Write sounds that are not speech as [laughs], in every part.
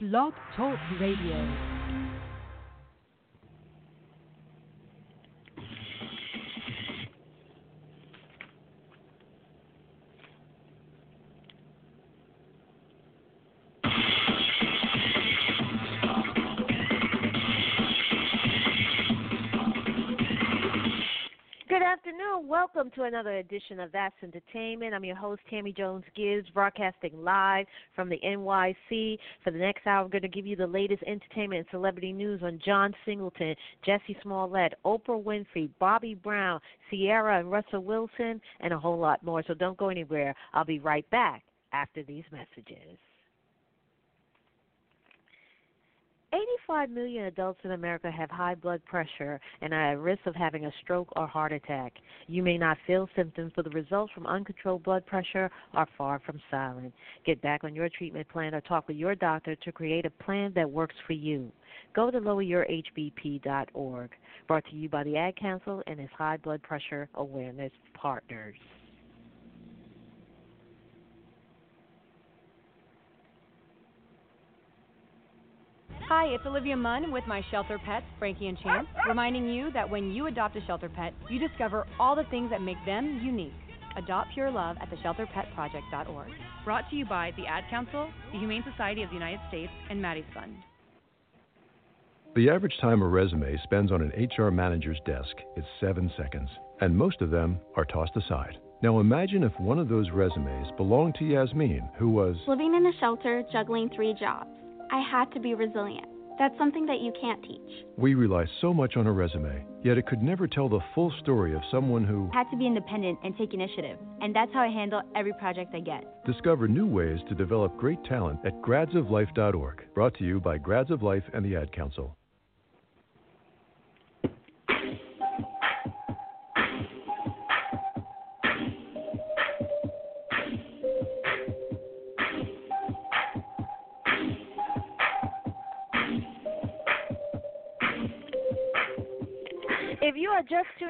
Blog Talk Radio. Welcome to another edition of That's Entertainment. I'm your host, Tammy Jones Gibbs, broadcasting live from the NYC. For the next hour, I'm going to give you the latest entertainment and celebrity news on John Singleton, Jesse Smollett, Oprah Winfrey, Bobby Brown, Ciara and Russell Wilson, and a whole lot more. So don't go anywhere. I'll be right back after these messages. 85 million adults in America have high blood pressure and are at risk of having a stroke or heart attack. You may not feel symptoms, but the results from uncontrolled blood pressure are far from silent. Get back on your treatment plan or talk with your doctor to create a plan that works for you. Go to loweryourhbp.org. Brought to you by the Ad Council and its High Blood Pressure Awareness Partners. Hi, it's Olivia Munn with my shelter pets, Frankie and Chance, reminding you that when you adopt a shelter pet, you discover all the things that make them unique. Adopt Pure Love at theshelterpetproject.org. Brought to you by the Ad Council, the Humane Society of the United States, and Maddie's Fund. The average time a resume spends on an HR manager's desk is seven seconds, and most of them are tossed aside. Now imagine if one of those resumes belonged to Yasmin, who was Living in a shelter, juggling three jobs. I had to be resilient. That's something that you can't teach. We rely so much on a resume, yet it could never tell the full story of someone who had to be independent and take initiative, and that's how I handle every project I get. Discover new ways to develop great talent at gradsoflife.org. Brought to you by Grads of Life and the Ad Council.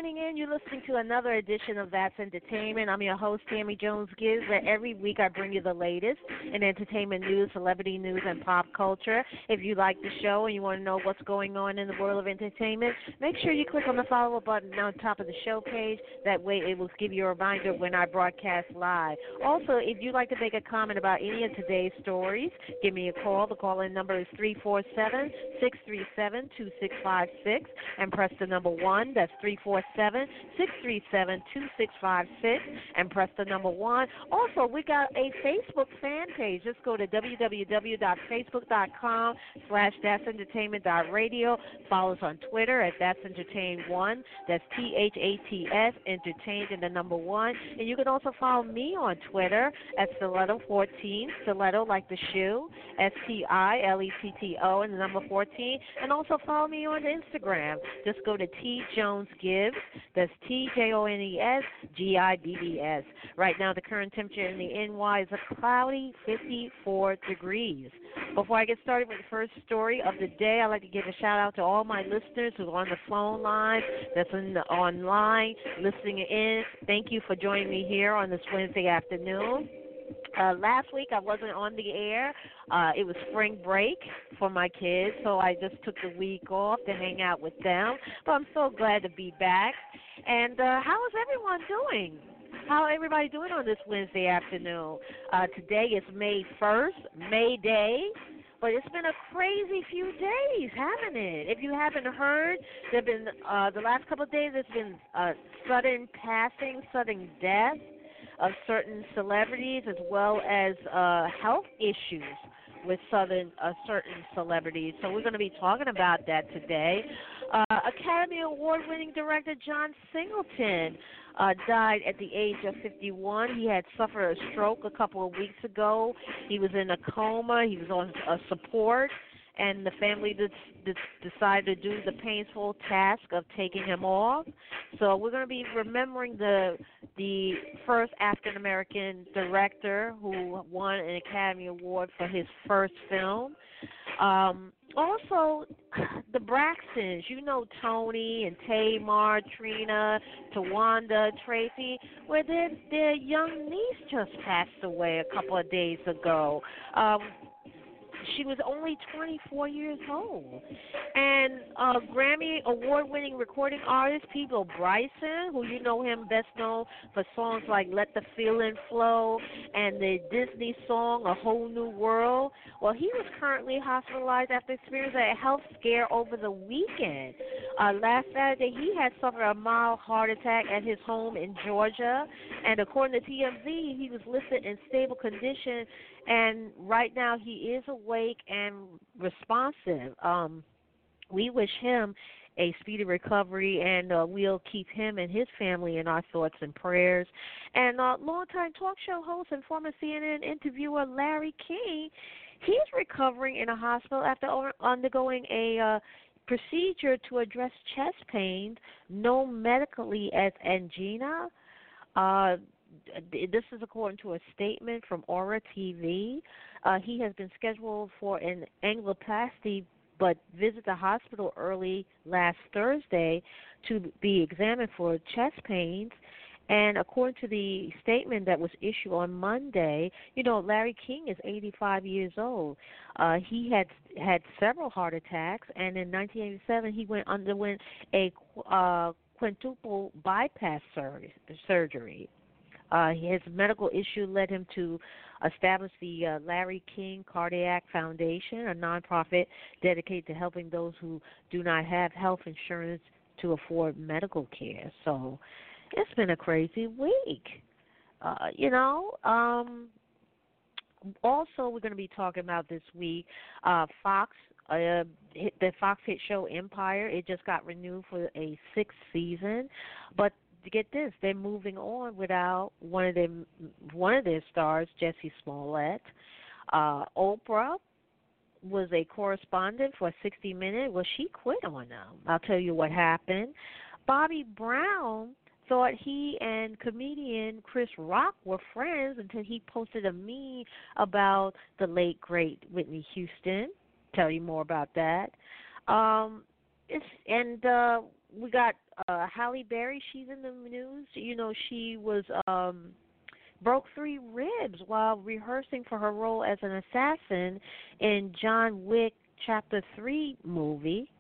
Tuning in, you're listening to another edition of That's Entertainment. I'm your host, Tammy Jones Gibbs, where every week I bring you the latest in entertainment news, celebrity news, and pop culture. If you like the show and you want to know what's going on in the world of entertainment, make sure you click on the follow button on top of the show page. That way it will give you a reminder when I broadcast live. Also, if you'd like to make a comment about any of today's stories, give me a call. The call in number is 347 637 2656 and press the number 1. That's 347 637 2656 and press the number 1. Also, we got a Facebook fan page. Just go to www.facebook.com slash That's Entertainment.radio. Follow us on Twitter at That's Entertain 1. That's T H A T S, entertained in the number 1. And you can also follow me on Twitter at Stiletto14, Stiletto like the shoe, S T I L E T T O, and the number 14. And also follow me on Instagram. Just go to T Jones. That's T J O N E S G I B B S. Right now, the current temperature in the NY is a cloudy 54 degrees. Before I get started with the first story of the day, I'd like to give a shout out to all my listeners who are on the phone line, that's in the online, listening in. Thank you for joining me here on this Wednesday afternoon. Uh, last week I wasn't on the air. Uh, it was spring break for my kids, so I just took the week off to hang out with them. But I'm so glad to be back. And uh, how is everyone doing? How everybody doing on this Wednesday afternoon? Uh, today is May 1st, May Day. But it's been a crazy few days, haven't it? If you haven't heard, there've been uh, the last couple of days. There's been uh, sudden passing, sudden death of certain celebrities as well as uh, health issues with southern uh, certain celebrities. So we're going to be talking about that today. Uh, Academy Award-winning director John Singleton uh, died at the age of 51. He had suffered a stroke a couple of weeks ago. He was in a coma. He was on uh, support and the family did, did, decided to do the painful task of taking him off. So we're going to be remembering the the first African American director who won an Academy Award for his first film. Um, also, [sighs] the Braxtons, you know Toni and Tamar, Trina, Towanda, Tracy, where their their young niece just passed away a couple of days ago. Um, she was only 24 years old. And uh, Grammy award winning recording artist Peabo Bryson, who you know him best known for songs like Let the Feeling Flow and the Disney song A Whole New World. Well, he was currently hospitalized after experiencing a health scare over the weekend. Uh, last Saturday, he had suffered a mild heart attack at his home in Georgia. And according to TMZ, he was listed in stable condition and right now he is awake and responsive. Um, we wish him a speedy recovery, and uh, we'll keep him and his family in our thoughts and prayers. And uh, longtime talk show host and former CNN interviewer Larry King, he's recovering in a hospital after undergoing a uh, procedure to address chest pains known medically as angina. Uh, this is according to a statement from Ora TV. Uh, he has been scheduled for an angioplasty, but visited the hospital early last Thursday to be examined for chest pains. And according to the statement that was issued on Monday, you know, Larry King is 85 years old. Uh, he had had several heart attacks, and in 1987 he went underwent a uh, quintuple bypass sur- surgery. Uh, his medical issue led him to establish the uh, Larry King Cardiac Foundation, a nonprofit dedicated to helping those who do not have health insurance to afford medical care. So it's been a crazy week. Uh, you know, um, also we're going to be talking about this week uh, Fox uh, the Fox hit show Empire. It just got renewed for a sixth season, but get this, they're moving on without one of them one of their stars, Jussie Smollett. Uh, Oprah was a correspondent for 60 Minutes. Well, she quit on them. I'll tell you what happened. Bobby Brown thought he and comedian Chris Rock were friends until he posted a meme about the late great Whitney Houston. Tell you more about that. Um, it's and uh, we got uh Halle Berry. She's in the news. You know, she was um broke three ribs while rehearsing for her role as an assassin in John Wick Chapter Three movie.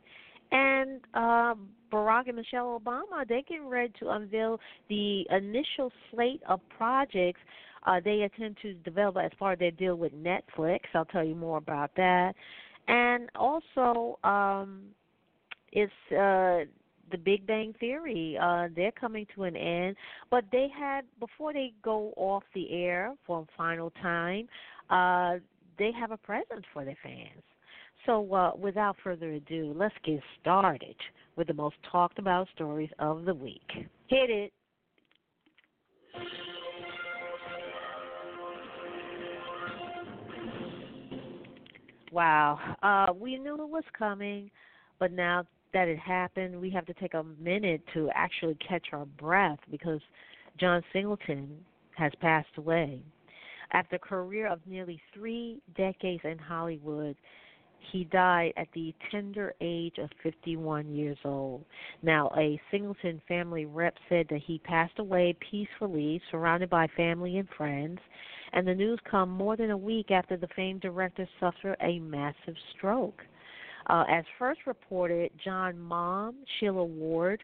And uh, Barack and Michelle Obama, they're getting ready to unveil the initial slate of projects uh, they intend to develop as part of their deal with Netflix. I'll tell you more about that. And also, um, it's uh, the Big Bang Theory. Uh, they're coming to an end, but they had before they go off the air for a final time, uh, they have a present for their fans. So, uh, without further ado, let's get started with the most talked about stories of the week. Hit it. Wow. Uh, we knew it was coming, but now that it happened, we have to take a minute to actually catch our breath because John Singleton has passed away. After a career of nearly three decades in Hollywood, he died at the tender age of 51 years old. Now, a Singleton family rep said that he passed away peacefully, surrounded by family and friends, and the news come more than a week after the famed director suffered a massive stroke. Uh, as first reported, John mom, Sheila Ward,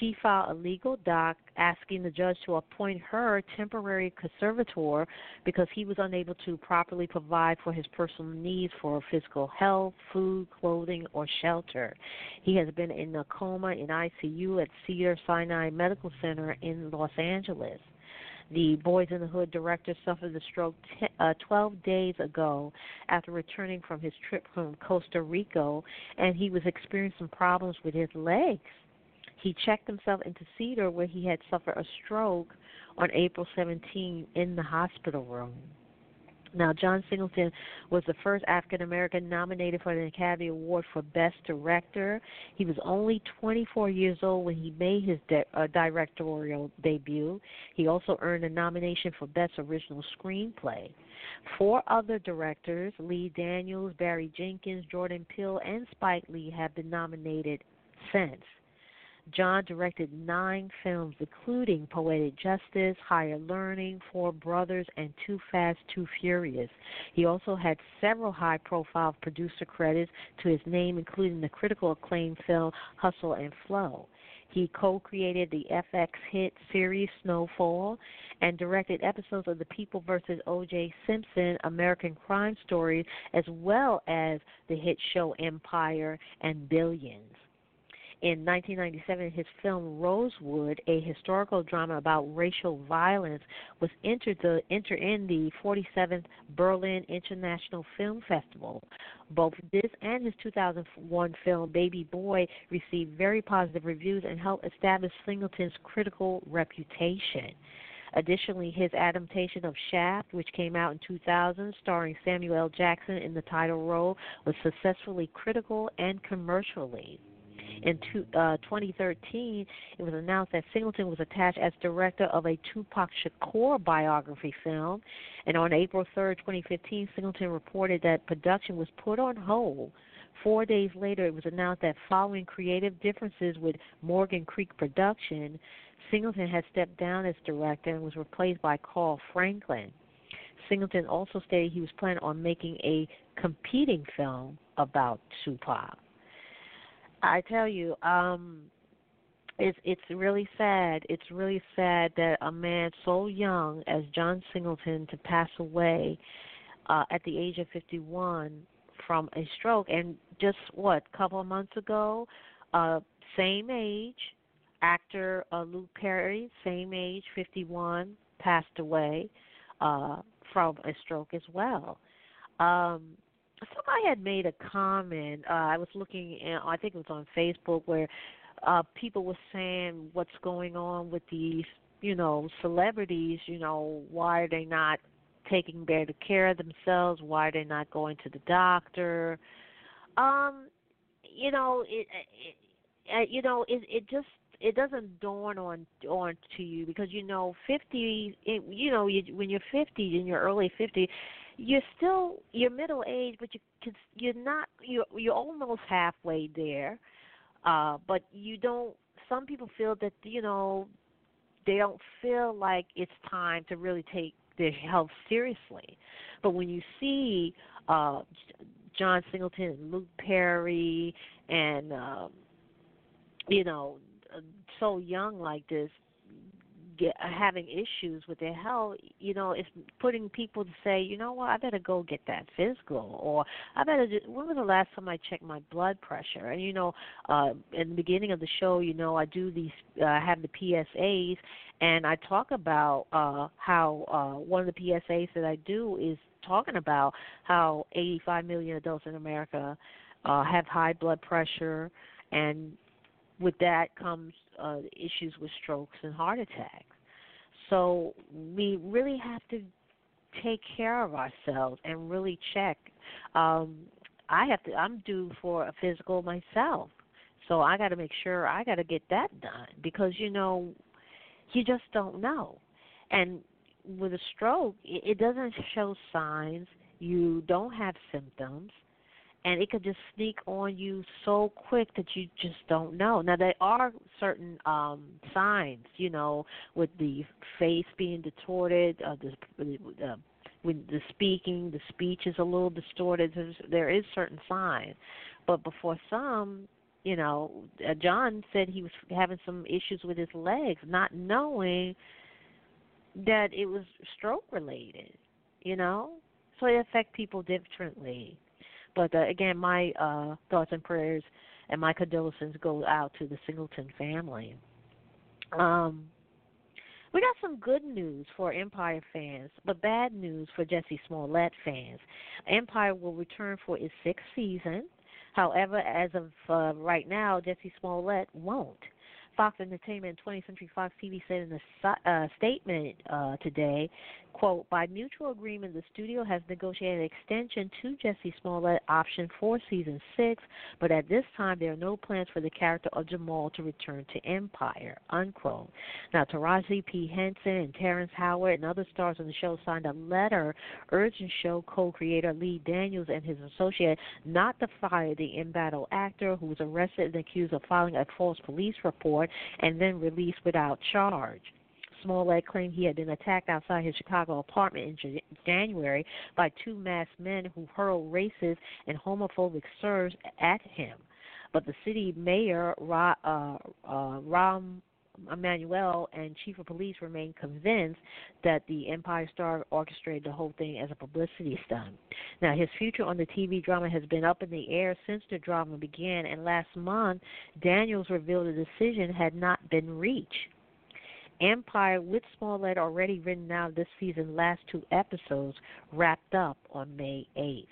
she filed a legal doc asking the judge to appoint her temporary conservator because he was unable to properly provide for his personal needs for physical health, food, clothing, or shelter. He has been in a coma in ICU at Cedar Sinai Medical Center in Los Angeles. The Boyz n the Hood director suffered the stroke t- uh, 12 days ago after returning from his trip from Costa Rica, and he was experiencing problems with his legs. He checked himself into Cedar, where he had suffered a stroke on April 17 in the hospital room. Now, John Singleton was the first African American nominated for an Academy Award for Best Director. He was only 24 years old when he made his de- uh, directorial debut. He also earned a nomination for Best Original Screenplay. Four other directors, Lee Daniels, Barry Jenkins, Jordan Peele, and Spike Lee, have been nominated since. John directed nine films, including Poetic Justice, Higher Learning, Four Brothers, and Too Fast, Too Furious. He also had several high profile producer credits to his name, including the critical acclaimed film Hustle and Flow. He co created the FX hit series Snowfall and directed episodes of The People vs. O.J. Simpson American Crime Stories, as well as the hit show Empire and Billions. In 1997, his film Rosewood, a historical drama about racial violence, was entered the enter in the 47th Berlin International Film Festival. Both this and his 2001 film Baby Boy received very positive reviews and helped establish Singleton's critical reputation. Additionally, his adaptation of Shaft, which came out in 2000, starring Samuel. Jackson in the title role, was successfully critical and commercially. In two, uh, 2013, it was announced that Singleton was attached as director of a Tupac Shakur biography film. And on April 3, 2015, Singleton reported that production was put on hold. Four days later, it was announced that following creative differences with Morgan Creek Production, Singleton had stepped down as director and was replaced by Carl Franklin. Singleton also stated he was planning on making a competing film about Tupac. I tell you, um, it's it's really sad. It's really sad that a man so young as John Singleton to pass away uh, at the age of 51 from a stroke. And just what, a couple of months ago, uh, same age, actor uh, Luke Perry, same age, 51, passed away uh, from a stroke as well. Um, somebody had made a comment. Uh, I was looking, in, I think it was on Facebook, where uh, people were saying what's going on with these, you know, celebrities. You know, why are they not taking better care of themselves? Why are they not going to the doctor? Um, you know, it, it uh, you know, it it just it doesn't dawn on on to you because you know 50 it, you know you, when you're 50 in your early 50 you're still you're middle age, but you you're not you're you're almost halfway there. Uh, but you don't. Some people feel that you know they don't feel like it's time to really take their health seriously. But when you see uh, John Singleton and Luke Perry and um, you know so young like this get having issues with their health, you know, it's putting people to say, you know what, I better go get that physical, or I better. Just, when was the last time I checked my blood pressure? And you know, uh, in the beginning of the show, you know, I do these, uh, I have the PSAs, and I talk about uh, how uh, one of the PSAs that I do is talking about how 85 million adults in America uh, have high blood pressure, and with that comes uh, issues with strokes and heart attacks. So we really have to take care of ourselves and really check. Um, I have to. I'm due for a physical myself, so I got to make sure I got to get that done because you know, you just don't know. And with a stroke, it doesn't show signs. You don't have symptoms and it could just sneak on you so quick that you just don't know. Now there are certain um signs, you know, with the face being distorted, uh, the uh, with the speaking, the speech is a little distorted. There's, there is certain signs, but before some, you know, uh, John said he was having some issues with his legs, not knowing that it was stroke related. You know, so it affects people differently. But uh, again, my uh, thoughts and prayers and my condolences go out to the Singleton family. Um, we got some good news for Empire fans, but bad news for Jesse Smollett fans. Empire will return for its sixth season. However, as of uh, right now, Jesse Smollett won't. Fox Entertainment and 20th Century Fox TV said in a uh, statement uh, today Quote, by mutual agreement, the studio has negotiated an extension to Jesse Smollett option for season six, but at this time there are no plans for the character of Jamal to return to Empire, unquote. Now, Taraji P. Henson and Terrence Howard and other stars on the show signed a letter urging show co-creator Lee Daniels and his associate not to fire the in-battle actor who was arrested and accused of filing a false police report and then released without charge. Smollett claimed he had been attacked outside his Chicago apartment in January by two masked men who hurled racist and homophobic slurs at him. But the city mayor, Ra, uh, uh, Rahm Emanuel and chief of police remain convinced that the Empire Star orchestrated the whole thing as a publicity stunt. Now, his future on the TV drama has been up in the air since the drama began, and last month, Daniels revealed a decision had not been reached. Empire with Smollett already written out this season last two episodes wrapped up on May 8th.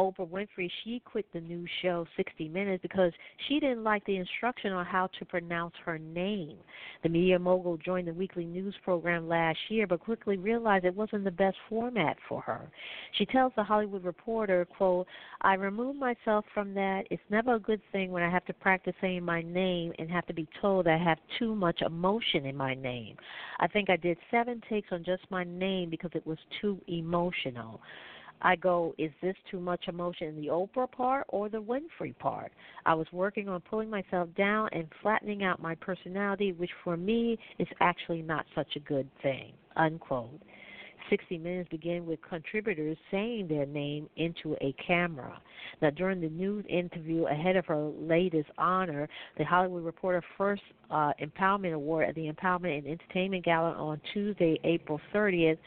Oprah Winfrey, she quit the new show 60 Minutes because she didn't like the instruction on how to pronounce her name. The media mogul joined the weekly news program last year but quickly realized it wasn't the best format for her. She tells the Hollywood Reporter, quote, I removed myself from that. It's never a good thing when I have to practice saying my name and have to be told I have too much emotion in my name. I think I did seven takes on just my name because it was too emotional. I go, is this too much emotion in the Oprah part or the Winfrey part? I was working on pulling myself down and flattening out my personality, which for me is actually not such a good thing. Unquote. 60 Minutes began with contributors saying their name into a camera. Now, during the news interview ahead of her latest honor, the Hollywood Reporter First uh, Empowerment Award at the Empowerment and Entertainment Gala on Tuesday, April 30th,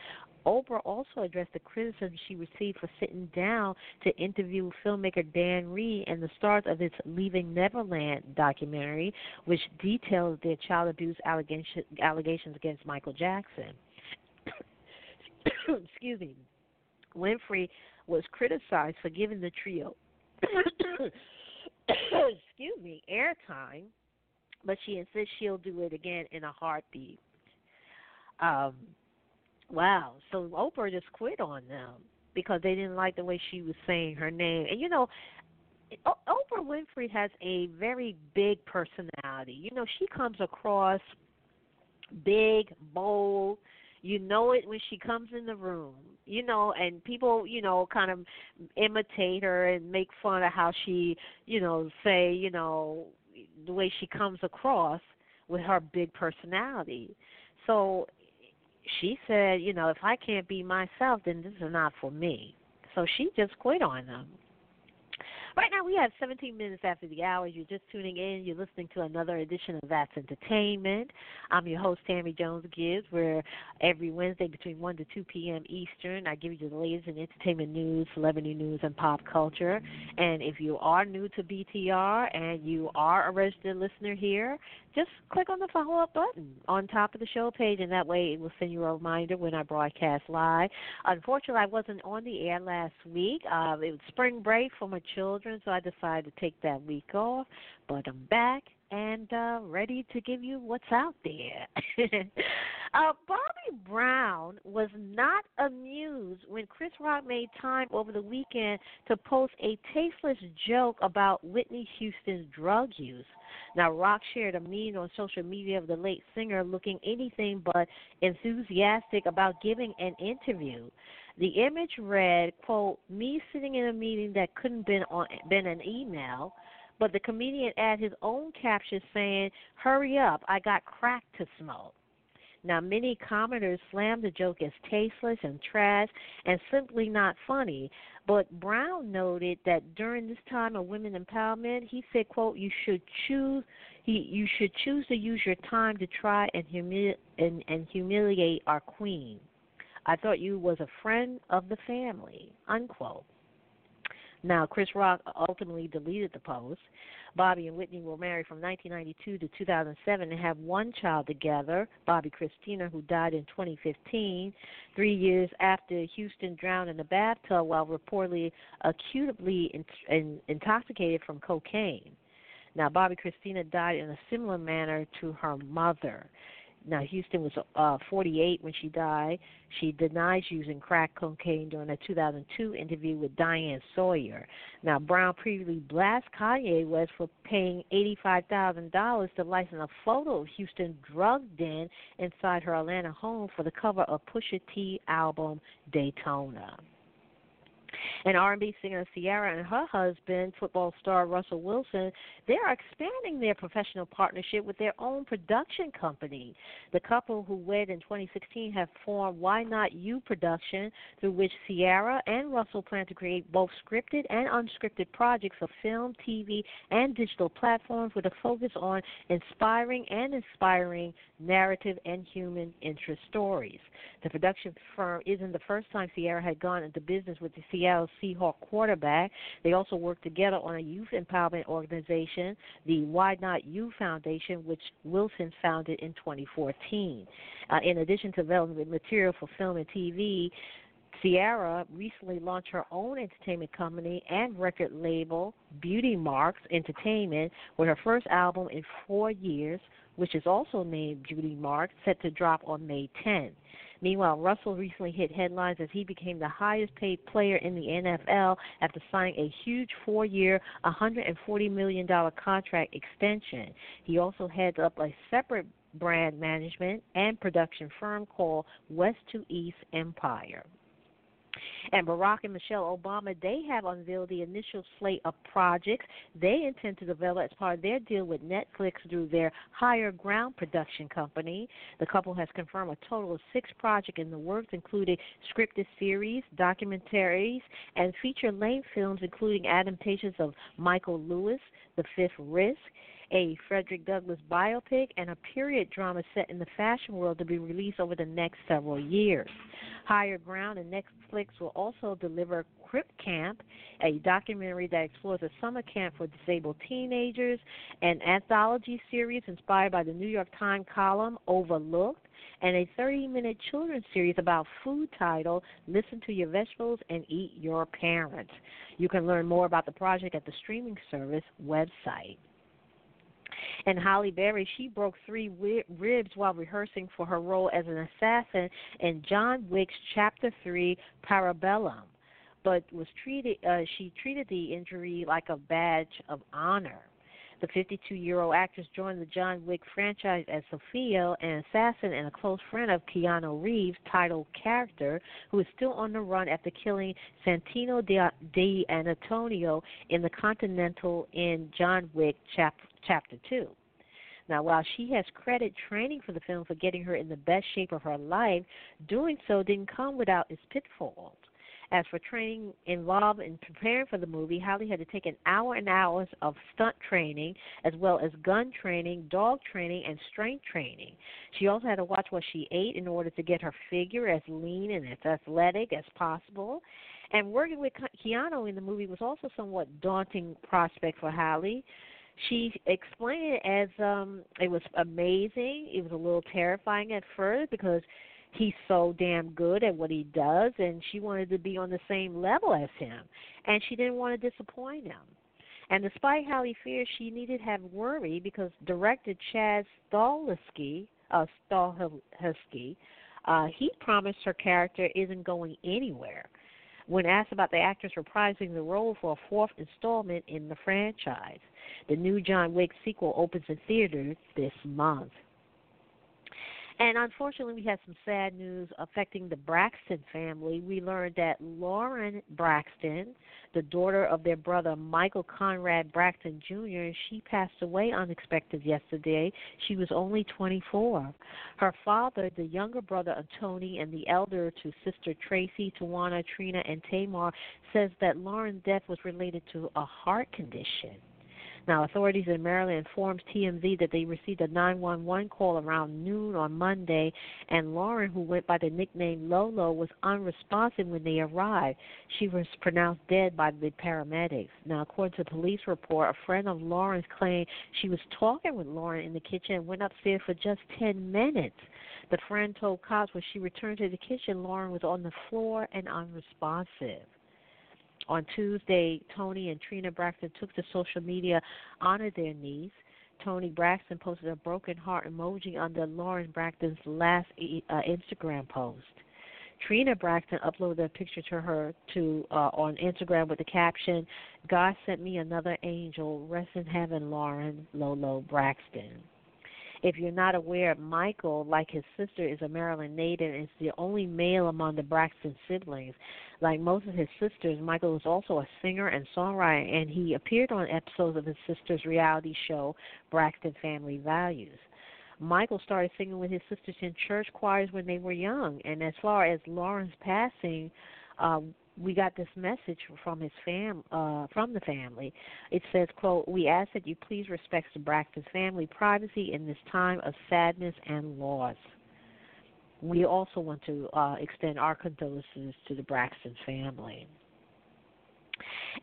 Oprah also addressed the criticism she received for sitting down to interview filmmaker Dan Reed and the stars of his Leaving Neverland documentary, which details their child abuse allegation, allegations against Michael Jackson. [coughs] Excuse me. Winfrey was criticized for giving the trio [coughs] excuse me, airtime, but she insists she'll do it again in a heartbeat. Um, Wow. So Oprah just quit on them because they didn't like the way she was saying her name. And you know, Oprah Winfrey has a very big personality. You know, she comes across big, bold. You know it when she comes in the room. You know, and people, you know, kind of imitate her and make fun of how she, you know, say, you know, the way she comes across with her big personality. So she said, you know, if I can't be myself, then this is not for me. So she just quit on them. Right now, we have 17 minutes after the hour. You're just tuning in. You're listening to another edition of That's Entertainment. I'm your host, Tammy Jones Gibbs, where every Wednesday between 1 to 2 p.m. Eastern, I give you the latest in entertainment news, celebrity news, and pop culture. And if you are new to BTR and you are a registered listener here, just click on the follow up button on top of the show page, and that way it will send you a reminder when I broadcast live. Unfortunately, I wasn't on the air last week. Uh, it was spring break for my children, so I decided to take that week off. But I'm back and uh, ready to give you what's out there. [laughs] uh, Bobby Brown was not amused when Chris Rock made time over the weekend to post a tasteless joke about Whitney Houston's drug use. Now, Rock shared a meme on social media of the late singer looking anything but enthusiastic about giving an interview. The image read, quote, me sitting in a meeting that couldn't been on been an email but the comedian added his own caption saying, Hurry up, I got crack to smoke. Now, many commenters slammed the joke as tasteless and trash and simply not funny. But Brown noted that during this time of women empowerment, he said, "quote You should choose you should choose to use your time to try and, humili- and, and humiliate our queen. I thought you was a friend of the family." Unquote. Now, Chris Rock ultimately deleted the post. Bobby and Whitney were married from 1992 to 2007 and have one child together, Bobbi Kristina, who died in 2015, three years after Houston drowned in a bathtub while reportedly acutely in, in, intoxicated from cocaine. Now, Bobbi Kristina died in a similar manner to her mother. Now, Houston was uh, 48 when she died. She denies using crack cocaine during a 2002 interview with Diane Sawyer. Now, Brown previously blasted Kanye West for paying $85,000 to license a photo of Houston drug den inside her Atlanta home for the cover of Pusha T album Daytona. And R&B singer Ciara and her husband, football star Russell Wilson, they are expanding their professional partnership with their own production company. The couple who wed in 2016 have formed Why Not You Production, through which Ciara and Russell plan to create both scripted and unscripted projects for film, TV, and digital platforms with a focus on inspiring and inspiring narrative and human interest stories. The production firm isn't the first time Ciara had gone into business with the Seattle Seahawk quarterback. They also work together on a youth empowerment organization, the Why Not You Foundation, which Wilson founded in 2014. Uh, in addition to developing material for film and TV, Ciara recently launched her own entertainment company and record label, Beauty Marks Entertainment, with her first album in four years, which is also named Beauty Marks, set to drop on May 10. Meanwhile, Russell recently hit headlines as he became the highest paid player in the NFL after signing a huge four year, $140 million contract extension. He also heads up a separate brand management and production firm called West to East Empire. And Barack and Michelle Obama, they have unveiled the initial slate of projects they intend to develop as part of their deal with Netflix through their Higher Ground production company. The couple has confirmed a total of six projects in the works, including scripted series, documentaries, and feature length films, including adaptations of Michael Lewis, The Fifth Risk a Frederick Douglass biopic, and a period drama set in the fashion world to be released over the next several years. Higher Ground and Netflix will also deliver Crip Camp, a documentary that explores a summer camp for disabled teenagers, an anthology series inspired by the New York Times column Overlooked, and a 30 minute children's series about food titled Listen to Your Vegetables and Eat Your Parents. You can learn more about the project at the streaming service website. And Halle Berry, she broke three ribs while rehearsing for her role as an assassin in John Wick's Chapter 3 Parabellum, but was treated uh, she treated the injury like a badge of honor. The 52 year old actress joined the John Wick franchise as Sofia, an assassin and a close friend of Keanu Reeves' title character, who is still on the run after killing Santino de, Antonio in the Continental in John Wick chapter, chapter 2. Now, while she has credit training for the film for getting her in the best shape of her life, doing so didn't come without its pitfalls. As for training involved in preparing for the movie, Halle had to take an hour and hours of stunt training, as well as gun training, dog training, and strength training. She also had to watch what she ate in order to get her figure as lean and as athletic as possible. And working with Keanu in the movie was also somewhat daunting prospect for Halle. She explained it as um it was amazing. It was a little terrifying at first because he's so damn good at what he does and she wanted to be on the same level as him and she didn't want to disappoint him and despite how he fears she needed to have worry because director chad stahelski uh stahelski uh he promised her character isn't going anywhere when asked about the actress reprising the role for a fourth installment in the franchise. The new john wick sequel opens in theaters this month and unfortunately, we had some sad news affecting the Braxton family. We learned that Lauren Braxton, the daughter of their brother Michael Conrad Braxton Jr., she passed away unexpectedly yesterday. She was only 24. Her father, the younger brother of Toni and the elder to sister Tracy, Tawana, Trina, and Tamar, says that Lauren's death was related to a heart condition. Now, authorities in Maryland informed TMZ that they received a 911 call around noon on Monday, and Lauren, who went by the nickname Lolo, was unresponsive when they arrived. She was pronounced dead by the paramedics. Now, according to a police report, a friend of Lauren's claimed she was talking with Lauren in the kitchen and went upstairs for just 10 minutes. The friend told cops when she returned to the kitchen, Lauren was on the floor and unresponsive. On Tuesday, Toni and Trina Braxton took to social media, honored their niece. Toni Braxton posted a broken heart emoji under Lauren Braxton's last uh, Instagram post. Trina Braxton uploaded a picture to her to uh, on Instagram with the caption, "God sent me another angel. Rest in heaven, Lauren Lolo Braxton." If you're not aware, Michael, like his sister, is a Maryland native and is the only male among the Braxton siblings. Like most of his sisters, Michael is also a singer and songwriter, and he appeared on episodes of his sister's reality show, Braxton Family Values. Michael started singing with his sisters in church choirs when they were young, and as far as Lauren's passing, uh, we got this message from his fam uh, from the family. It says, "quote We ask that you please respect the Braxton family privacy in this time of sadness and loss." We also want to uh, extend our condolences to the Braxton family.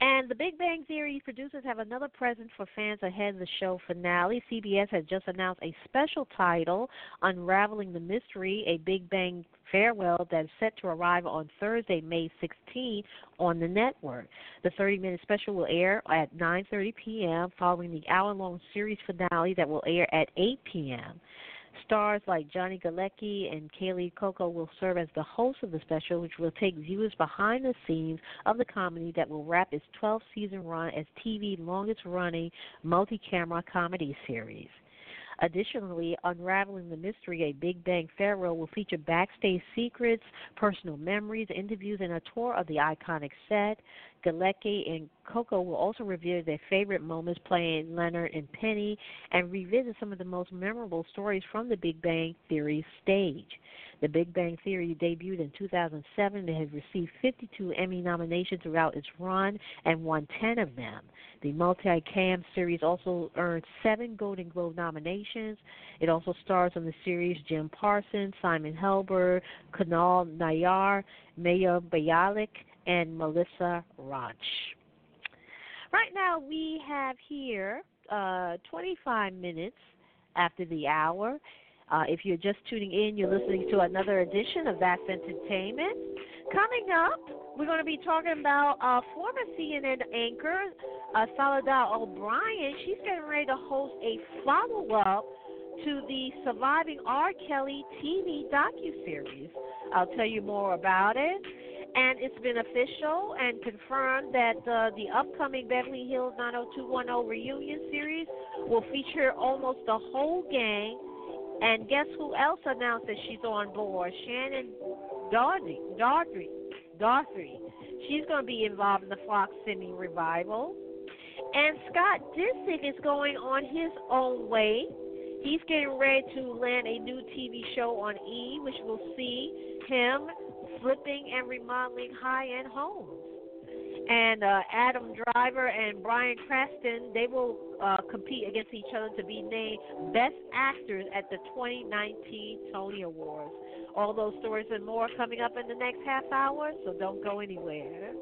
And the Big Bang Theory producers have another present for fans ahead of the show finale. CBS has just announced a special title, Unraveling the Mystery, a Big Bang farewell that is set to arrive on Thursday, May 16 on the network. The 30-minute special will air at 9:30 p.m. following the hour-long series finale that will air at 8 p.m. Stars like Johnny Galecki and Kaley Cuoco will serve as the hosts of the special, which will take viewers behind the scenes of the comedy that will wrap its 12 season run as TV's longest running multi camera comedy series. Additionally, Unraveling the Mystery, a Big Bang Farewell, will feature backstage secrets, personal memories, interviews, and a tour of the iconic set. Galecki and Cuoco will also reveal their favorite moments playing Leonard and Penny and revisit some of the most memorable stories from the Big Bang Theory stage. The Big Bang Theory debuted in 2007 and has received 52 Emmy nominations throughout its run and won 10 of them. The multi-cam series also earned seven Golden Globe nominations. It also stars on the series Jim Parsons, Simon Helberg, Kunal Nayyar, Maya Bialik, and Melissa Rauch. Right now, we have here uh, 25 minutes after the hour. Uh, if you're just tuning in, you're listening to another edition of That's Entertainment. Coming up, we're going to be talking about former CNN anchor uh, Soledad O'Brien. She's getting ready to host a follow-up to the Surviving R. Kelly TV docu-series. I'll tell you more about it. And it's been official and confirmed that uh, the upcoming Beverly Hills 90210 reunion series will feature almost the whole gang. And guess who else announced that she's on board? Shannen Doherty. Doherty. Doherty. She's going to be involved in the Fox Semi revival. And Scott Disick is going on his own way. He's getting ready to land a new TV show on E, which will see him flipping and remodeling high end homes. And uh, Adam Driver and Bryan Cranston, they will uh, compete against each other to be named Best Actors at the 2019 Tony Awards. All those stories and more coming up in the next half hour, so don't go anywhere.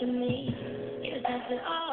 Touching me, not at all.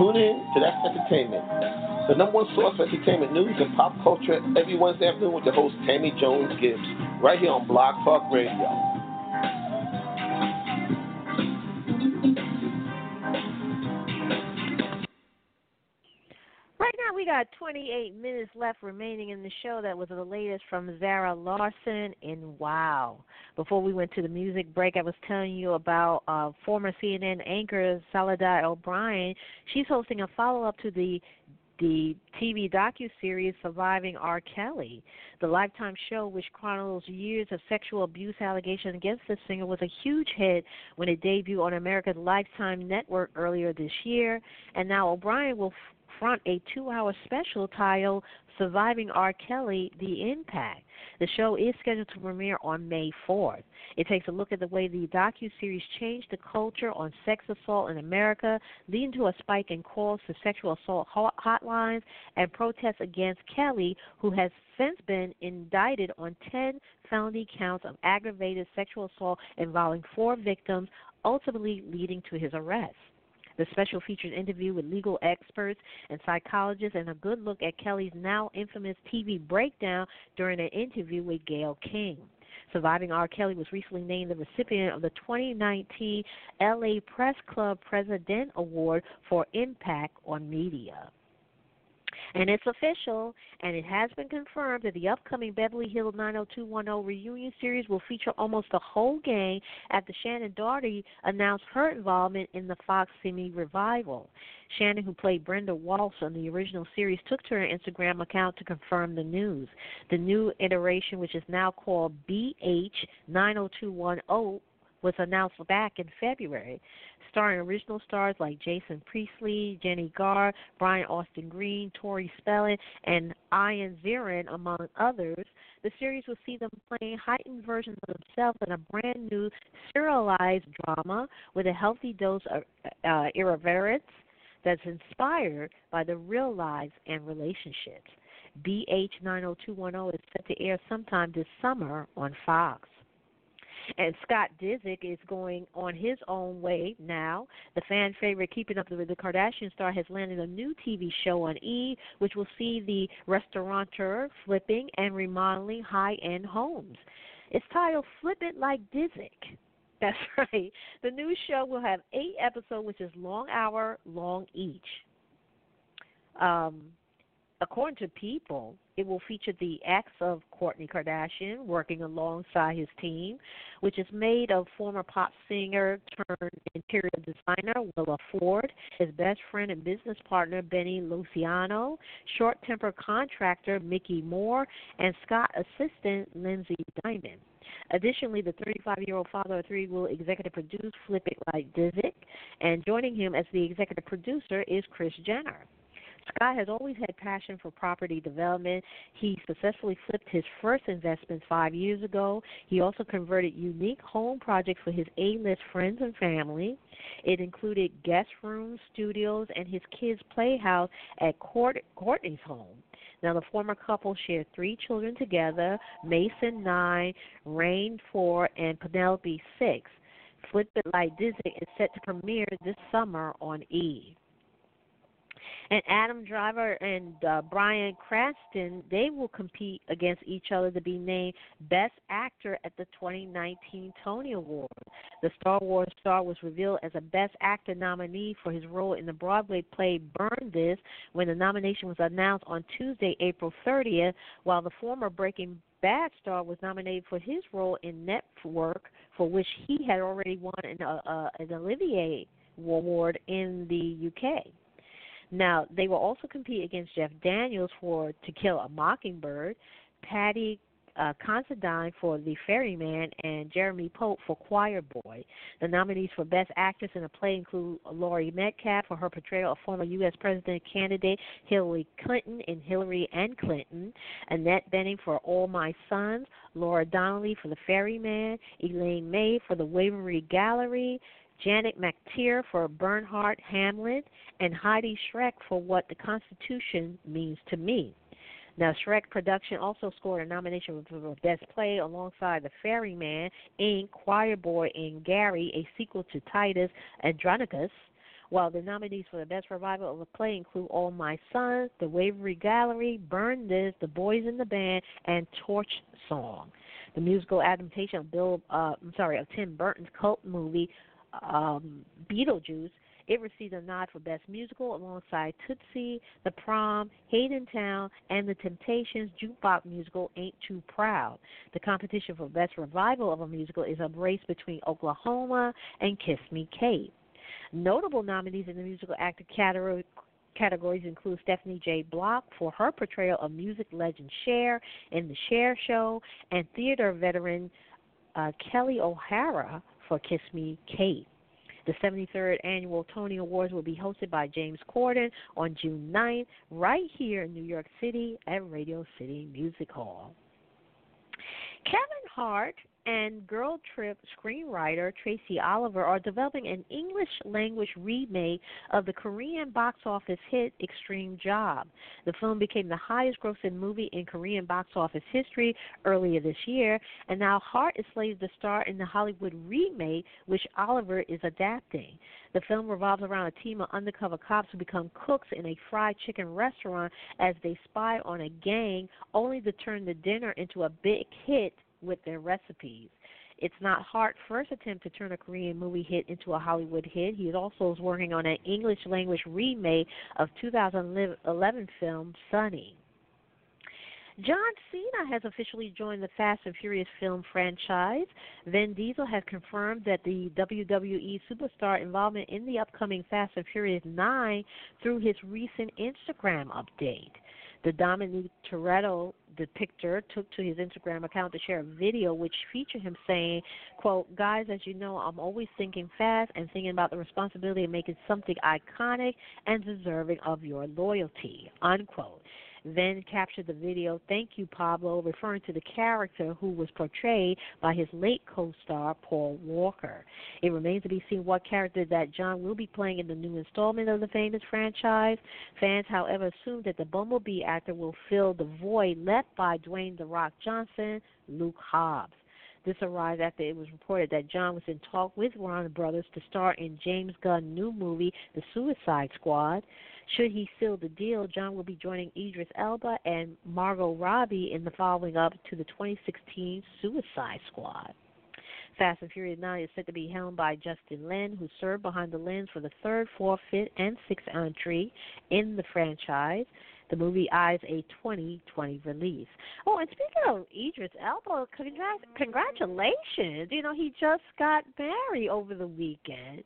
Tune in to That's Entertainment, the number one source for entertainment news and pop culture every Wednesday afternoon with your host Tammy Jones Gibbs, right here on Blog Talk Radio. Got 28 minutes left remaining in the show. That was the latest from Zara Larsson in Wow. Before we went to the music break, I was telling you about uh, former CNN anchor Soledad O'Brien. She's hosting a follow up to the the TV docu-series Surviving R. Kelly. The Lifetime show, which chronicles years of sexual abuse allegations against the singer, was a huge hit when it debuted on America's Lifetime network earlier this year. And now O'Brien will front a two-hour special titled Surviving R. Kelly: The Impact. The show is scheduled to premiere on May 4th. It takes a look at the way the docu-series changed the culture on sex assault in America, leading to a spike in calls to sexual assault hotlines and protests against Kelly, who has since been indicted on 10 felony counts of aggravated sexual assault involving four victims, ultimately leading to his arrest. The special features interview with legal experts and psychologists and a good look at Kelly's now infamous TV breakdown during an interview with Gayle King. Surviving R. Kelly was recently named the recipient of the 2019 LA Press Club President Award for Impact on Media. And it's official, and it has been confirmed that the upcoming Beverly Hills 90210 reunion series will feature almost the whole gang after Shannen Doherty announced her involvement in the Fox Semi revival. Shannen, who played Brenda Walsh on the original series, took to her Instagram account to confirm the news. The new iteration, which is now called BH90210, was announced back in February, starring original stars like Jason Priestley, Jennie Garth, Brian Austin Green, Tori Spelling, and Ian Ziering, among others. The series will see them playing heightened versions of themselves in a brand new serialized drama with a healthy dose of uh, irreverence that's inspired by the real lives and relationships. BH90210 is set to air sometime this summer on Fox. And Scott Disick is going on his own way now. The fan favorite Keeping Up with the Kardashian star has landed a new TV show on E, which will see the restaurateur flipping and remodeling high end homes. It's titled Flip It Like Disick. [laughs] That's right. The new show will have eight episodes, which is long hour long each. Um, according to People, it will feature the acts of Kourtney Kardashian working alongside his team, which is made of former pop singer turned interior designer Willa Ford, his best friend and business partner Benny Luciano, short tempered contractor Mickey Moore, and Scott assistant Lindsay Diamond. Additionally, the 35 year old father of three will executive produce Flip It Like Disick, and joining him as the executive producer is Kris Jenner. Scott has always had passion for property development. He successfully flipped his first investments five years ago. He also converted unique home projects for his A-list friends and family. It included guest rooms, studios, and his kids' playhouse at Court- Kourtney's home. Now, the former couple shared three children together Mason, nine, Rain, four, and Penelope, six. Flip It Like Disney is set to premiere this summer on E! And Adam Driver and uh, Bryan Cranston, they will compete against each other to be named Best Actor at the 2019 Tony Awards. The Star Wars star was revealed as a Best Actor nominee for his role in the Broadway play Burn This when the nomination was announced on Tuesday, April 30th, while the former Breaking Bad star was nominated for his role in Network, for which he had already won an, uh, uh, an Olivier Award in the UK. Now, they will also compete against Jeff Daniels for To Kill a Mockingbird, Paddy uh, Considine for The Ferryman, and Jeremy Pope for Choir Boy. The nominees for Best Actress in a Play include Laurie Metcalf for her portrayal of former U.S. President candidate Hillary Clinton in Hillary and Clinton, Annette Bening for All My Sons, Laura Donnelly for The Ferryman, Elaine May for The Waverly Gallery, Janet McTeer for Bernhardt Hamlet, and Heidi Schreck for What the Constitution Means to Me. Now, Schreck Production also scored a nomination for Best Play alongside The Ferryman, Ink, Choir Boy, and Gary, a sequel to Titus Andronicus. While the nominees for the Best Revival of a Play include All My Sons, The Waverly Gallery, Burn This, The Boys in the Band, and Torch Song. The musical adaptation of Bill, uh, I'm sorry, of Tim Burton's cult movie um, Beetlejuice, it received a nod for Best Musical alongside Tootsie, The Prom, Hadestown, and The Temptations' jukebox musical Ain't Too Proud. The competition for Best Revival of a Musical is a race between Oklahoma and Kiss Me Kate. Notable nominees in the musical actor categories include Stephanie J. Block for her portrayal of music legend Cher in The Cher Show, and theater veteran uh, Kelli O'Hara for Kiss Me Kate. The 73rd annual Tony Awards will be hosted by James Corden on June 9th, right here in New York City at Radio City Music Hall. Kevin Hart and Girl Trip screenwriter Tracy Oliver are developing an English language remake of the Korean box office hit Extreme Job. The film became the highest grossing movie in Korean box office history earlier this year, and now Hart is slated to star in the Hollywood remake, which Oliver is adapting. The film revolves around a team of undercover cops who become cooks in a fried chicken restaurant as they spy on a gang, only to turn the dinner into a big hit with their recipes. It's not Hart's first attempt to turn a Korean movie hit into a Hollywood hit. He also is working on an English language remake of 2011 film Sunny. John Cena has officially joined the Fast and Furious film franchise. Vin Diesel has confirmed that the WWE superstar involvement in the upcoming Fast and Furious 9 through his recent Instagram update. The Dominic Toretto depictor took to his Instagram account to share a video which featured him saying, quote, Guys, as you know, I'm always thinking fast and thinking about the responsibility of making something iconic and deserving of your loyalty, unquote then captured the video Thank You Pablo, referring to the character who was portrayed by his late co star Paul Walker. It remains to be seen what character that John will be playing in the new installment of the famous franchise. Fans, however, assume that the Bumblebee actor will fill the void left by Dwayne The Rock Johnson, Luke Hobbs. This arrived after it was reported that John was in talk with Warner Brothers to star in James Gunn's new movie, The Suicide Squad. Should he seal the deal, John will be joining Idris Elba and Margot Robbie in the following up to the 2016 Suicide Squad. Fast and Furious 9 is set to be helmed by Justin Lin, who served behind the lens for the third, fourth, fifth, and sixth entry in the franchise. The movie eyes a 2020 release. Oh, and speaking of Idris Elba, congr- congratulations! You know he just got married over the weekend,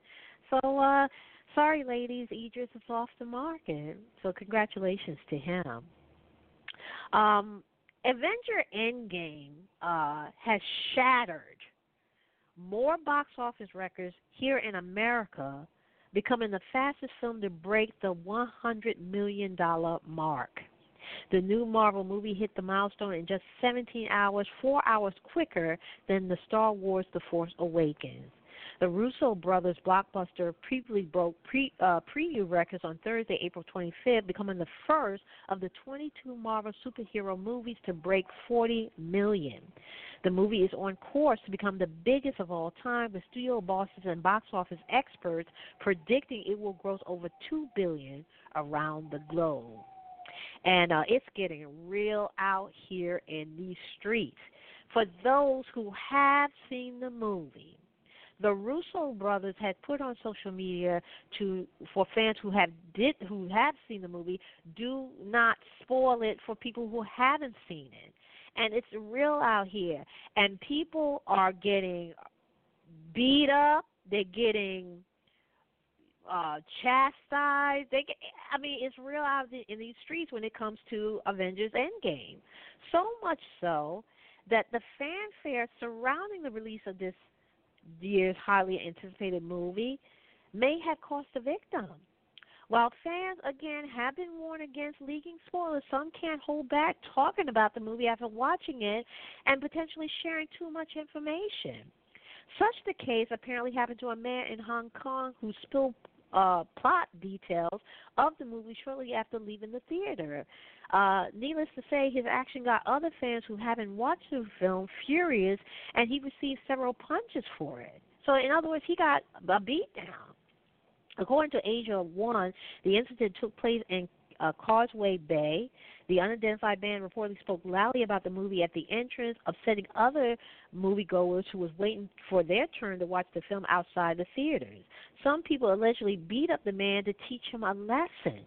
so uh sorry, ladies, Idris is off the market. So congratulations to him. Um, Avenger Endgame uh, has shattered more box office records here in America becoming the fastest film to break the $100 million mark. The new Marvel movie hit the milestone in just 17 hours, four hours quicker than the Star Wars The Force Awakens. The Russo brothers blockbuster previously broke pre, uh, preview records on Thursday, April 25th, becoming the first of the 22 Marvel superhero movies to break 40 million. The movie is on course to become the biggest of all time, with studio bosses and box office experts predicting it will gross over 2 billion around the globe. And uh, it's getting real out here in these streets. For those who have seen the movie, the Russo brothers had put on social media to for fans who have did who have seen the movie, do not spoil it for people who haven't seen it. And it's real out here. And people are getting beat up, they're getting uh chastised. They get, I mean, it's real out in, in these streets when it comes to Avengers Endgame. So much so that the fanfare surrounding the release of this year's highly anticipated movie may have cost a victim. While fans again have been warned against leaking spoilers, some can't hold back talking about the movie after watching it and potentially sharing too much information. Such the case apparently happened to a man in Hong Kong who spilled uh, plot details of the movie shortly after leaving the theater. Uh, needless to say, his action got other fans who haven't watched the film furious, and he received several punches for it. So, in other words, he got a beat down. According to Asia One, the incident took place in uh, Causeway Bay. The unidentified band reportedly spoke loudly about the movie at the entrance, upsetting other moviegoers who was waiting for their turn to watch the film outside the theaters. Some people allegedly beat up the man to teach him a lesson.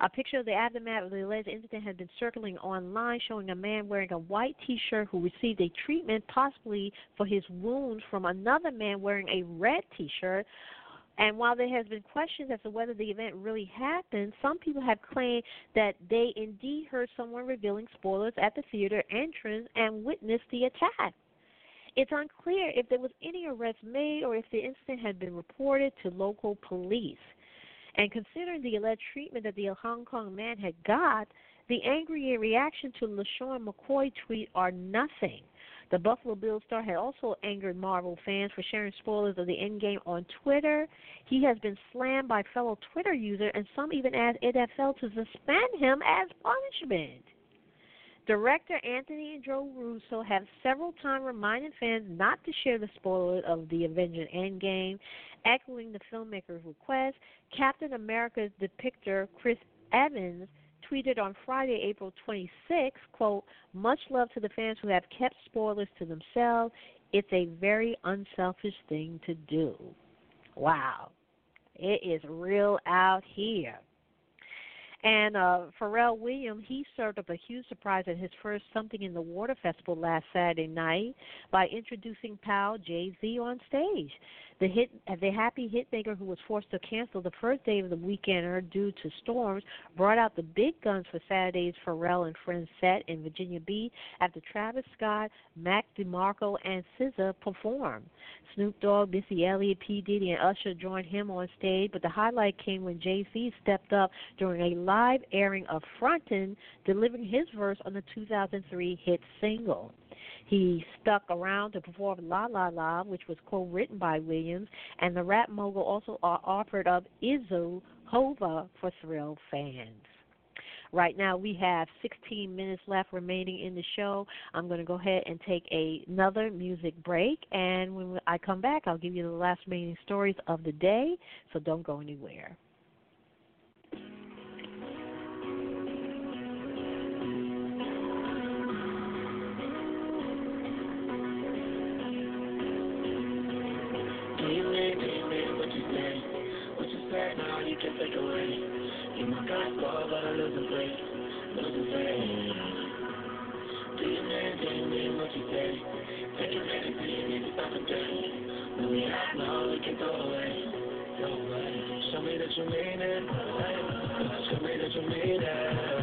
A picture of the aftermath of the alleged incident has been circulating online showing a man wearing a white t shirt who received a treatment possibly for his wounds from another man wearing a red t shirt. And while there has been questions as to whether the event really happened, some people have claimed that they indeed heard someone revealing spoilers at the theater entrance and witnessed the attack. It's unclear if there was any arrest made or if the incident had been reported to local police. And considering the alleged treatment that the Hong Kong man had got, the angry reaction to LeSean McCoy tweet are nothing. The Buffalo Bills star had also angered Marvel fans for sharing spoilers of the endgame on Twitter. He has been slammed by fellow Twitter users, and some even asked NFL to suspend him as punishment. Director Anthony and Joe Russo have several times reminded fans not to share the spoilers of the Avengers Endgame, echoing the filmmaker's request. Captain America's depictor Chris Evans tweeted on Friday, April 26, quote, much love to the fans who have kept spoilers to themselves. It's a very unselfish thing to do. Wow. It is real out here. And uh, Pharrell Williams, he served up a huge surprise at his first Something in the Water festival last Saturday night by introducing pal Jay Z on stage. The hit, the happy hitmaker who was forced to cancel the first day of the weekender due to storms brought out the big guns for Saturday's Pharrell and Friends set in Virginia Beach after Travis Scott, Mac DeMarco, and SZA performed. Snoop Dogg, Missy Elliott, P. Diddy, and Usher joined him on stage, but the highlight came when Jay Z stepped up during a live airing of Frontin', delivering his verse on the 2003 hit single. He stuck around to perform La La La, which was co written by Williams, and the rap mogul also offered up Izzo Hova for Thrill fans. Right now, we have 16 minutes left remaining in the show. I'm going to go ahead and take a, another music break, and when I come back, I'll give you the last remaining stories of the day, so don't go anywhere. Take away. You my gospel, but I lose the faith, the faith. Do you mean, do you mean what you say? Take you need to stop a day. When we have no, we can go away, go away. Show me that you mean it, show me that you mean it.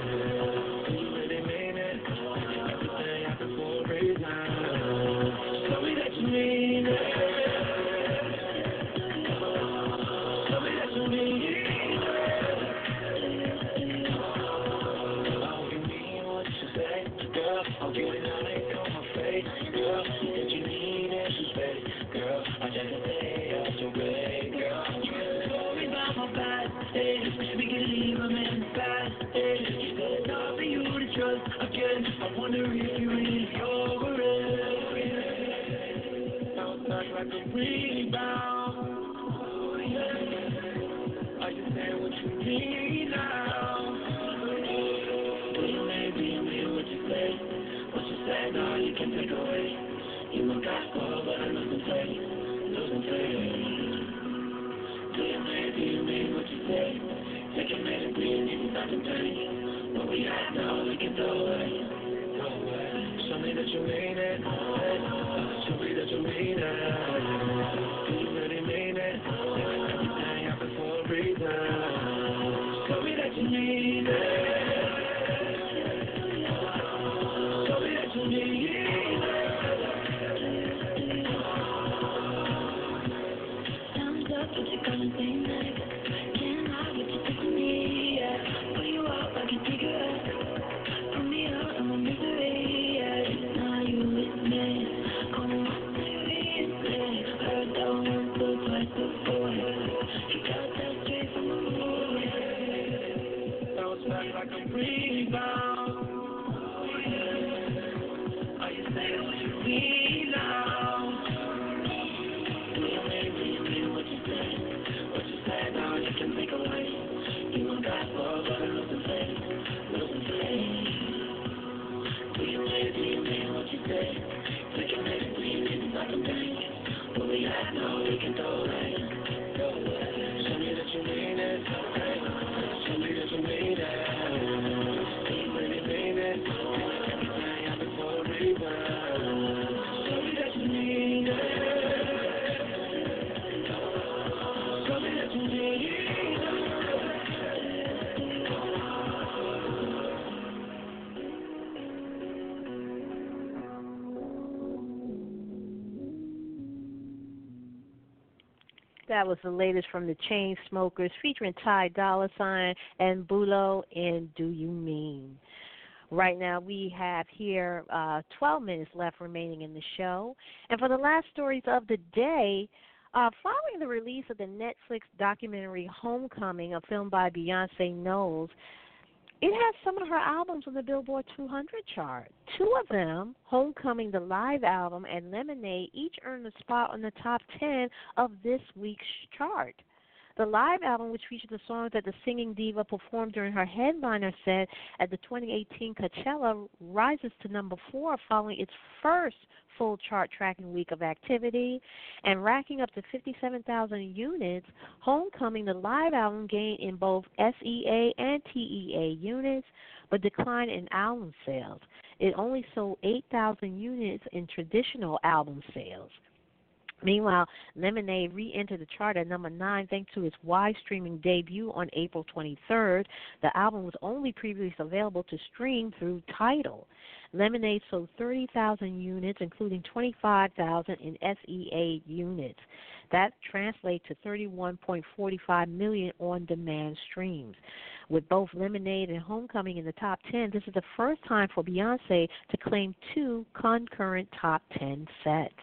But That was the latest from the Chain Smokers featuring Ty Dolla Sign and Bülow in Do You Mean. Right now, we have here uh, 12 minutes left remaining in the show. And for the last stories of the day, uh, following the release of the Netflix documentary Homecoming, a film by Beyonce Knowles, it has some of her albums on the Billboard 200 chart. Two of them, Homecoming, the live album, and Lemonade, each earned a spot on the top 10 of this week's chart. The live album, which featured the songs that the singing diva performed during her headliner set at the 2018 Coachella, rises to number four following its first full chart tracking week of activity. And racking up to 57,000 units, Homecoming, the live album, gained in both SEA and TEA units, but declined in album sales. It only sold 8,000 units in traditional album sales. Meanwhile, Lemonade re entered the chart at number nine thanks to its wide streaming debut on April 23rd. The album was only previously available to stream through Tidal. Lemonade sold 30,000 units, including 25,000 in SEA units. That translates to 31.45 million on demand streams. With both Lemonade and Homecoming in the top 10, this is the first time for Beyonce to claim two concurrent top 10 sets.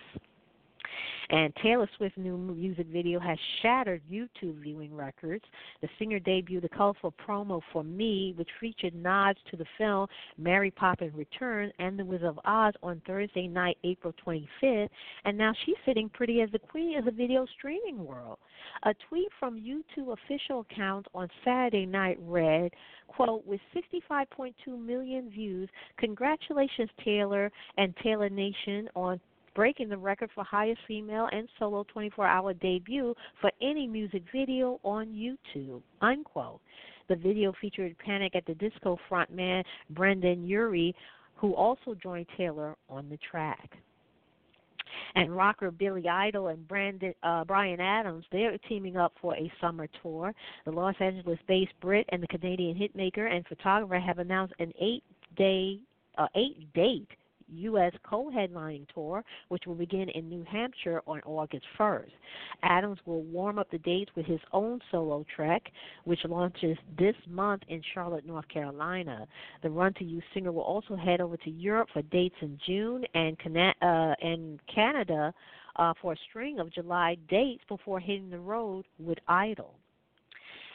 And Taylor Swift's new music video has shattered YouTube viewing records. The singer debuted a colorful promo for Me, which featured nods to the film Mary Poppins Returns and The Wizard of Oz on Thursday night, April 25th. And now she's sitting pretty as the queen of the video streaming world. A tweet from YouTube official account on Saturday night read, quote, with 65.2 million views, congratulations Taylor and Taylor Nation on breaking the record for highest female and solo 24-hour debut for any music video on YouTube. Unquote. The video featured Panic at the Disco frontman Brendan Urie, who also joined Taylor on the track. And rocker Billy Idol and Brandon uh, Bryan Adams, they're teaming up for a summer tour. The Los Angeles-based Brit and the Canadian hitmaker and photographer have announced an eight-day, uh, eight-date U.S. co-headlining tour, which will begin in New Hampshire on August 1st. Adams will warm up the dates with his own solo trek, which launches this month in Charlotte, North Carolina. The Run to You singer will also head over to Europe for dates in June and Cana- uh, and Canada uh, for a string of July dates before hitting the road with Idol.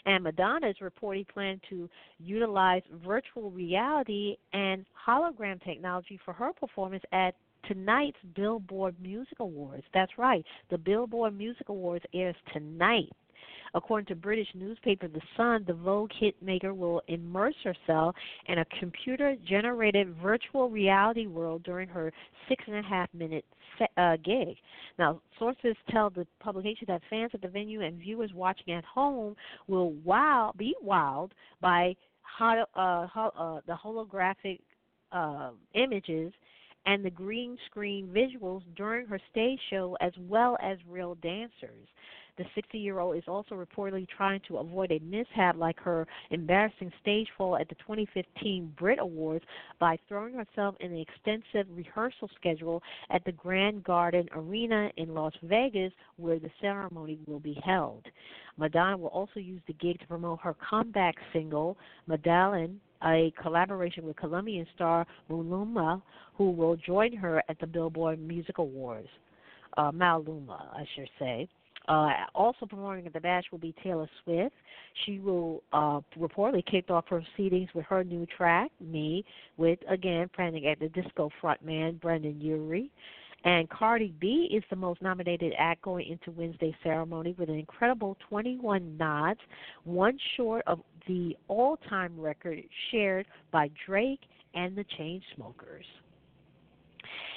And Madonna is reporting plan to utilize virtual reality and hologram technology for her performance at tonight's Billboard Music Awards. That's right, the Billboard Music Awards airs tonight. According to British newspaper The Sun, the Vogue hitmaker will immerse herself in a computer generated virtual reality world during her six and a half minute uh, gig. Now, sources tell the publication that fans at the venue and viewers watching at home will wow be wowed by uh, uh, the holographic uh, images and the green screen visuals during her stage show, as well as real dancers. The 60 year old is also reportedly trying to avoid a mishap like her embarrassing stage fall at the 2015 Brit Awards by throwing herself in an extensive rehearsal schedule at the Grand Garden Arena in Las Vegas, where the ceremony will be held. Madonna will also use the gig to promote her comeback single, Medallion, a collaboration with Colombian star Maluma, who will join her at the Billboard Music Awards. Uh, Maluma, I should say. Uh, also performing at the bash will be Taylor Swift. She will uh, reportedly kick off proceedings with her new track, Me, with again Panic at the Disco frontman Brendan Urie. And Cardi B is the most nominated act going into Wednesday's ceremony with an incredible 21 nods, one short of the all time record shared by Drake and the Chainsmokers.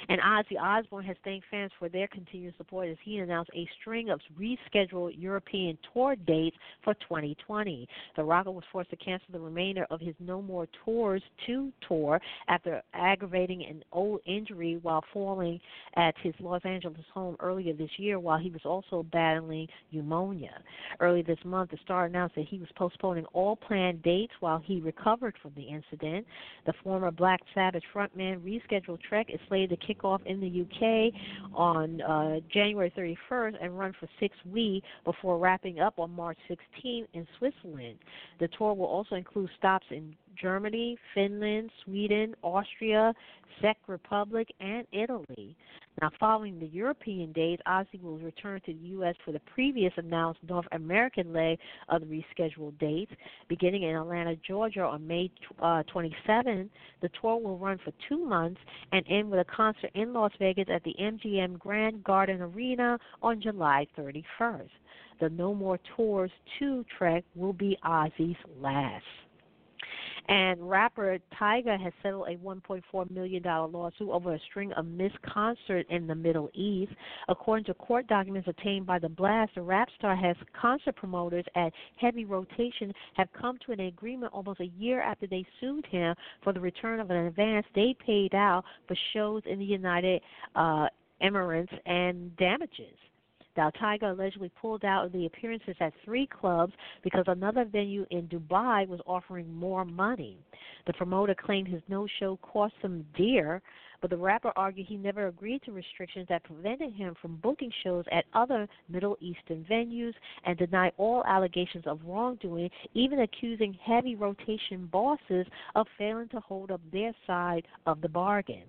And Ozzy Osbourne has thanked fans for their continued support as he announced a string of rescheduled European tour dates for 2020. The rocker was forced to cancel the remainder of his No More Tours 2 tour after aggravating an old injury while falling at his Los Angeles home earlier this year while he was also battling pneumonia. Early this month, the star announced that he was postponing all planned dates while he recovered from the incident. The former Black Sabbath frontman rescheduled Trek is slated to kick off in the UK on uh, January 31st and run for six weeks before wrapping up on March 16th in Switzerland. The tour will also include stops in Germany, Finland, Sweden, Austria, Czech Republic, and Italy. Now, following the European dates, Ozzy will return to the U.S. for the previous announced North American leg of the rescheduled dates. Beginning in Atlanta, Georgia on May uh, 27, the tour will run for two months and end with a concert in Las Vegas at the MGM Grand Garden Arena on July 31st. The No More Tours 2 trek will be Ozzy's last. And rapper Tyga has settled a $1.4 million lawsuit over a string of missed concerts in the Middle East. According to court documents obtained by The Blast, the rap star has concert promoters at Heavy Rotation have come to an agreement almost a year after they sued him for the return of an advance they paid out for shows in the United uh, Emirates and damages. Now, Tyga allegedly pulled out of the appearances at three clubs because another venue in Dubai was offering more money. The promoter claimed his no show cost him dear, but the rapper argued he never agreed to restrictions that prevented him from booking shows at other Middle Eastern venues and denied all allegations of wrongdoing, even accusing heavy rotation bosses of failing to hold up their side of the bargain.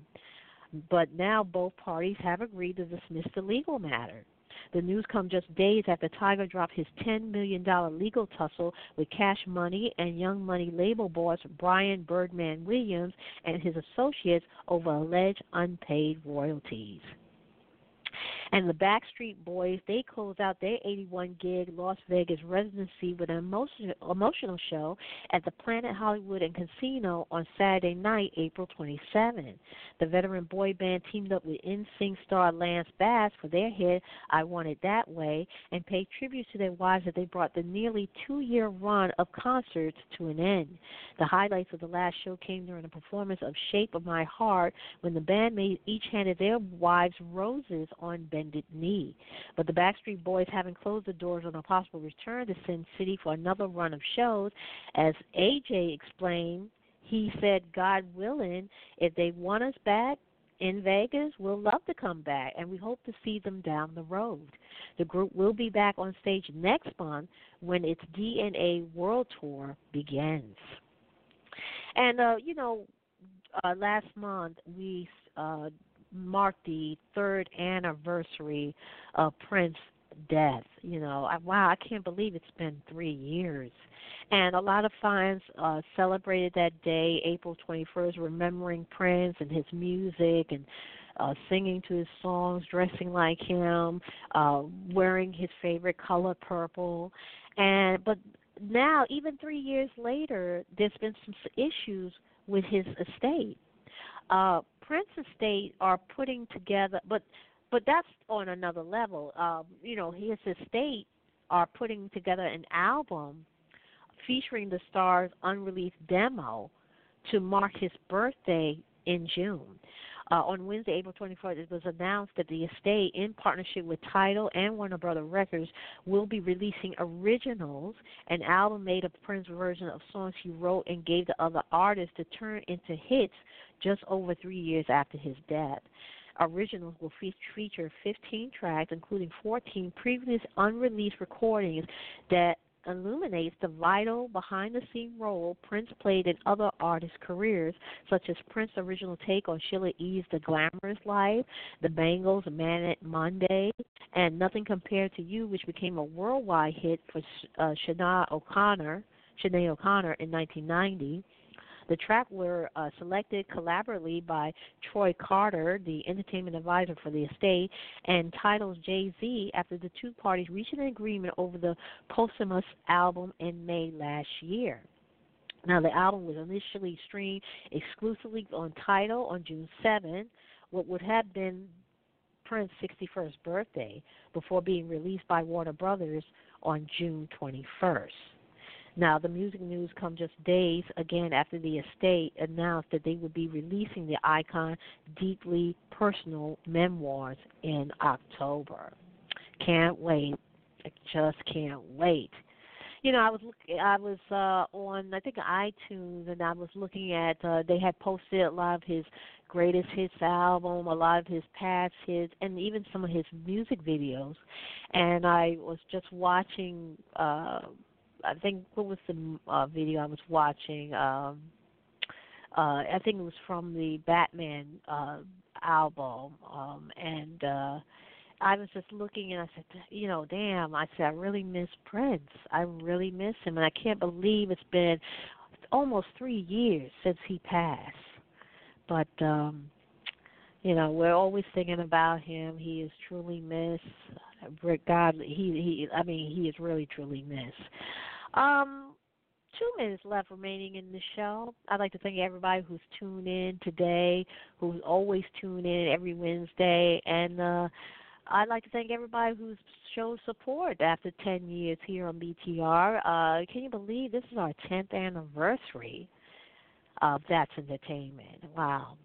But now both parties have agreed to dismiss the legal matter. The news comes just days after Tyga dropped his $10 million legal tussle with Cash Money and Young Money label boss Brian Birdman Williams and his associates over alleged unpaid royalties. And the Backstreet Boys, they closed out their 81 gig Las Vegas residency with an emotional, emotional show at the Planet Hollywood and Casino on Saturday night, April 27. The veteran boy band teamed up with NSYNC star Lance Bass for their hit I Want It That Way and paid tribute to their wives as they brought the nearly two year run of concerts to an end. The highlights of the last show came during a performance of Shape of My Heart when the bandmates each handed their wives roses on bended knee. But the Backstreet Boys haven't closed the doors on a possible return to Sin City for another run of shows. As AJ explained, he said, God willing, if they want us back, in Vegas, we'll love to come back, and we hope to see them down the road. The group will be back on stage next month when its DNA World Tour begins. And uh, you know, uh, last month we uh, marked the third anniversary of Prince's death. You know, I, wow, I can't believe it's been three years. And a lot of fans uh, celebrated that day, April 21st, remembering Prince and his music and uh, singing to his songs, dressing like him, uh, wearing his favorite color, purple. And but now, even three years later, there's been some issues with his estate. Uh, Prince estate are putting together, but but that's on another level. Um, you know, his estate are putting together an album featuring the star's unreleased demo to mark his birthday in June. Uh, on Wednesday, April 24th, it was announced that the estate, in partnership with Tidal and Warner Brother Records, will be releasing originals, an album made of Prince's version of songs he wrote and gave to other artists to turn into hits just over three years after his death. Originals will feature 15 tracks, including 14 previous unreleased recordings that illuminates the vital behind the scene role Prince played in other artists' careers, such as Prince's original take on Sheila E.'s The Glamorous Life, The Bangles' Manic Monday, and Nothing Compared to You, which became a worldwide hit for uh, Sinead O'Connor, Sinead O'Connor in 1990. The track were uh, selected collaboratively by Troy Carter, the entertainment advisor for the estate, and Tidal Jay Z after the two parties reached an agreement over the posthumous album in May last year. Now, the album was initially streamed exclusively on Tidal on June 7, what would have been Prince's 61st birthday, before being released by Warner Brothers on June 21st. Now, the music news come just days again after the estate announced that they would be releasing the icon deeply personal memoirs in October. Can't wait. I just can't wait. You know, I was look, I was uh on I think iTunes and I was looking at uh they had posted a lot of his greatest hits album, a lot of his past hits and even some of his music videos. And I was just watching uh I think what was the uh, video I was watching? Um, uh, I think it was from the Batman uh, album, um, and uh, I was just looking and I said, you know, damn. I said I really miss Prince. I really miss him, and I can't believe it's been almost three years since he passed. But um, you know, we're always thinking about him. He is truly missed. God, he he. I mean, he is really truly missed. Um, two minutes left remaining in the show. I'd like to thank everybody who's tuned in today, who's always tuned in every Wednesday, and uh, I'd like to thank everybody who's shown support after 10 years here on BTR. Uh, can you believe this is our 10th anniversary of That's Entertainment? Wow.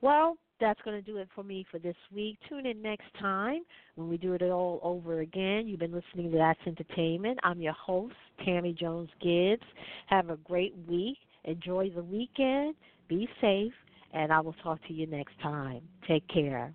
Well, that's going to do it for me for this week. Tune in next time when we do it all over again. You've been listening to That's Entertainment. I'm your host, Tammy Jones Gibbs. Have a great week. Enjoy the weekend. Be safe. And I will talk to you next time. Take care.